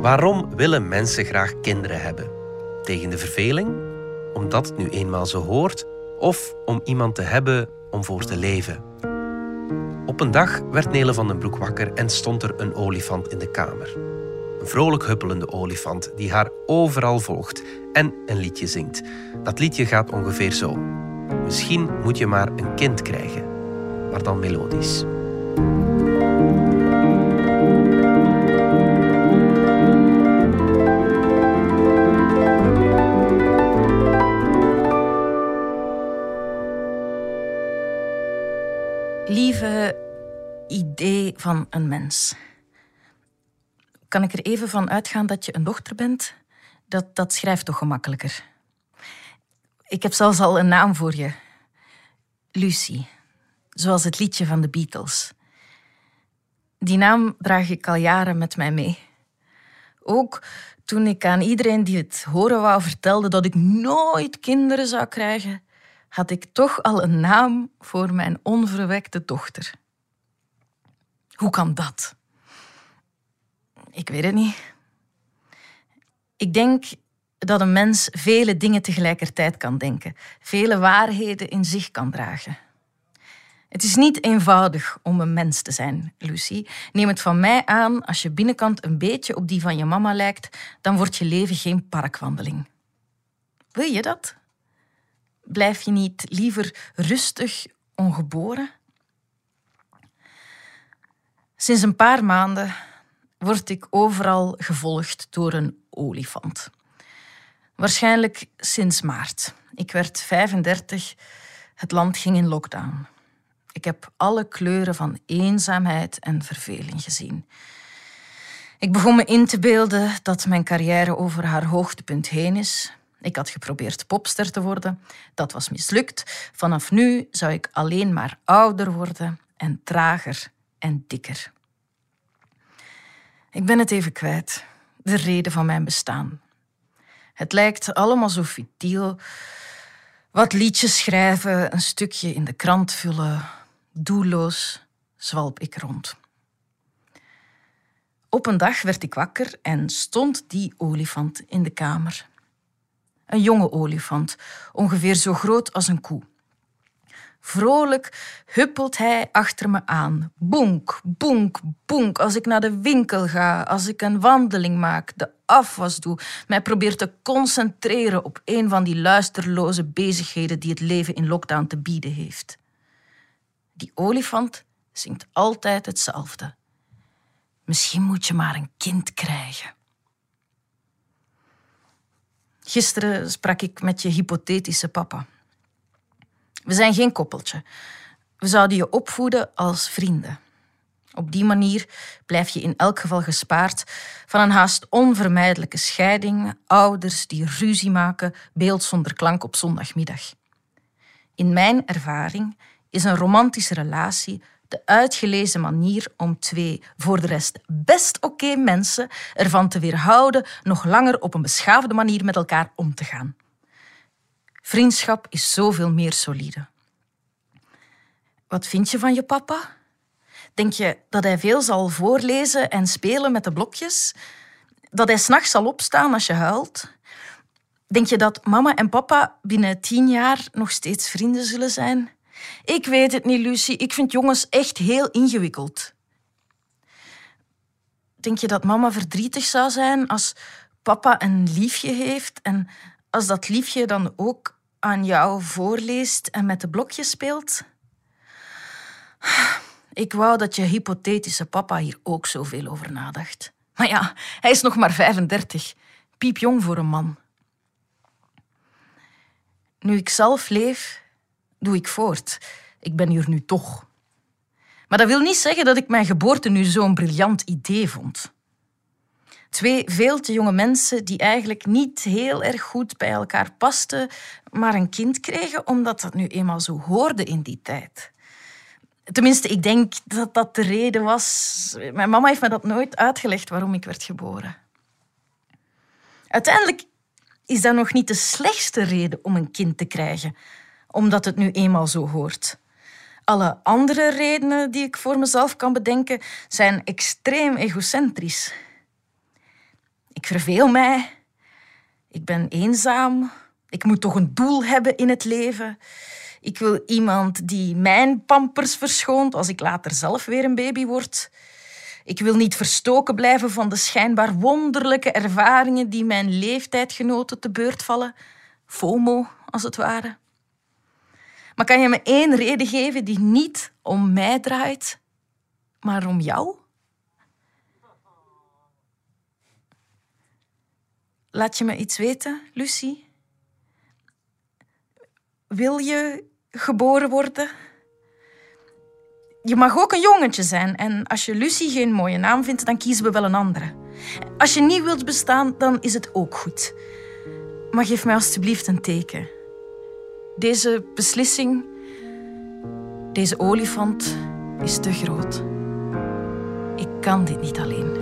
Waarom willen mensen graag kinderen hebben? Tegen de verveling? Omdat het nu eenmaal zo hoort? Of om iemand te hebben om voor te leven? Op een dag werd Nele van den Broek wakker en stond er een olifant in de kamer. Een vrolijk huppelende olifant die haar overal volgt en een liedje zingt. Dat liedje gaat ongeveer zo. Misschien moet je maar een kind krijgen, maar dan melodisch. Lieve idee van een mens. Kan ik er even van uitgaan dat je een dochter bent? Dat, dat schrijft toch gemakkelijker. Ik heb zelfs al een naam voor je. Lucy. Zoals het liedje van de Beatles. Die naam draag ik al jaren met mij mee. Ook toen ik aan iedereen die het horen wou vertelde dat ik nooit kinderen zou krijgen, had ik toch al een naam voor mijn onverwekte dochter. Hoe kan dat? Ik weet het niet. Ik denk dat een mens vele dingen tegelijkertijd kan denken, vele waarheden in zich kan dragen. Het is niet eenvoudig om een mens te zijn, Lucy. Neem het van mij aan, als je binnenkant een beetje op die van je mama lijkt, dan wordt je leven geen parkwandeling. Wil je dat? Blijf je niet liever rustig ongeboren? Sinds een paar maanden word ik overal gevolgd door een olifant. Waarschijnlijk sinds maart. Ik werd 35, het land ging in lockdown. Ik heb alle kleuren van eenzaamheid en verveling gezien. Ik begon me in te beelden dat mijn carrière over haar hoogtepunt heen is. Ik had geprobeerd popster te worden. Dat was mislukt. Vanaf nu zou ik alleen maar ouder worden en trager en dikker. Ik ben het even kwijt, de reden van mijn bestaan. Het lijkt allemaal zo futiel. Wat liedjes schrijven, een stukje in de krant vullen. Doelloos zwalp ik rond. Op een dag werd ik wakker en stond die olifant in de kamer. Een jonge olifant, ongeveer zo groot als een koe. Vrolijk huppelt hij achter me aan. Boenk, boenk, boenk. Als ik naar de winkel ga, als ik een wandeling maak, de afwas doe, mij probeert te concentreren op een van die luisterloze bezigheden die het leven in lockdown te bieden heeft. Die olifant zingt altijd hetzelfde. Misschien moet je maar een kind krijgen. Gisteren sprak ik met je hypothetische papa. We zijn geen koppeltje. We zouden je opvoeden als vrienden. Op die manier blijf je in elk geval gespaard van een haast onvermijdelijke scheiding, ouders die ruzie maken, beeld zonder klank op zondagmiddag. In mijn ervaring is een romantische relatie de uitgelezen manier om twee voor de rest best oké mensen ervan te weerhouden nog langer op een beschaafde manier met elkaar om te gaan. Vriendschap is zoveel meer solide. Wat vind je van je papa? Denk je dat hij veel zal voorlezen en spelen met de blokjes? Dat hij s'nachts zal opstaan als je huilt? Denk je dat mama en papa binnen tien jaar nog steeds vrienden zullen zijn? Ik weet het niet, Lucie. Ik vind jongens echt heel ingewikkeld. Denk je dat mama verdrietig zou zijn als papa een liefje heeft en als dat liefje dan ook aan jou voorleest en met de blokjes speelt? Ik wou dat je hypothetische papa hier ook zoveel over nadacht. Maar ja, hij is nog maar 35. Piepjong voor een man. Nu ik zelf leef, doe ik voort. Ik ben hier nu toch. Maar dat wil niet zeggen dat ik mijn geboorte nu zo'n briljant idee vond. Twee veel te jonge mensen die eigenlijk niet heel erg goed bij elkaar pasten, maar een kind kregen omdat dat nu eenmaal zo hoorde in die tijd. Tenminste, ik denk dat dat de reden was. Mijn mama heeft me dat nooit uitgelegd waarom ik werd geboren. Uiteindelijk is dat nog niet de slechtste reden om een kind te krijgen, omdat het nu eenmaal zo hoort. Alle andere redenen die ik voor mezelf kan bedenken zijn extreem egocentrisch. Ik verveel mij. Ik ben eenzaam. Ik moet toch een doel hebben in het leven. Ik wil iemand die mijn pampers verschoont als ik later zelf weer een baby word. Ik wil niet verstoken blijven van de schijnbaar wonderlijke ervaringen die mijn leeftijdgenoten te beurt vallen. FOMO, als het ware. Maar kan je me één reden geven die niet om mij draait, maar om jou? Laat je me iets weten, Lucie? Wil je geboren worden? Je mag ook een jongetje zijn en als je Lucie geen mooie naam vindt, dan kiezen we wel een andere. Als je niet wilt bestaan, dan is het ook goed. Maar geef mij alstublieft een teken. Deze beslissing, deze olifant is te groot. Ik kan dit niet alleen.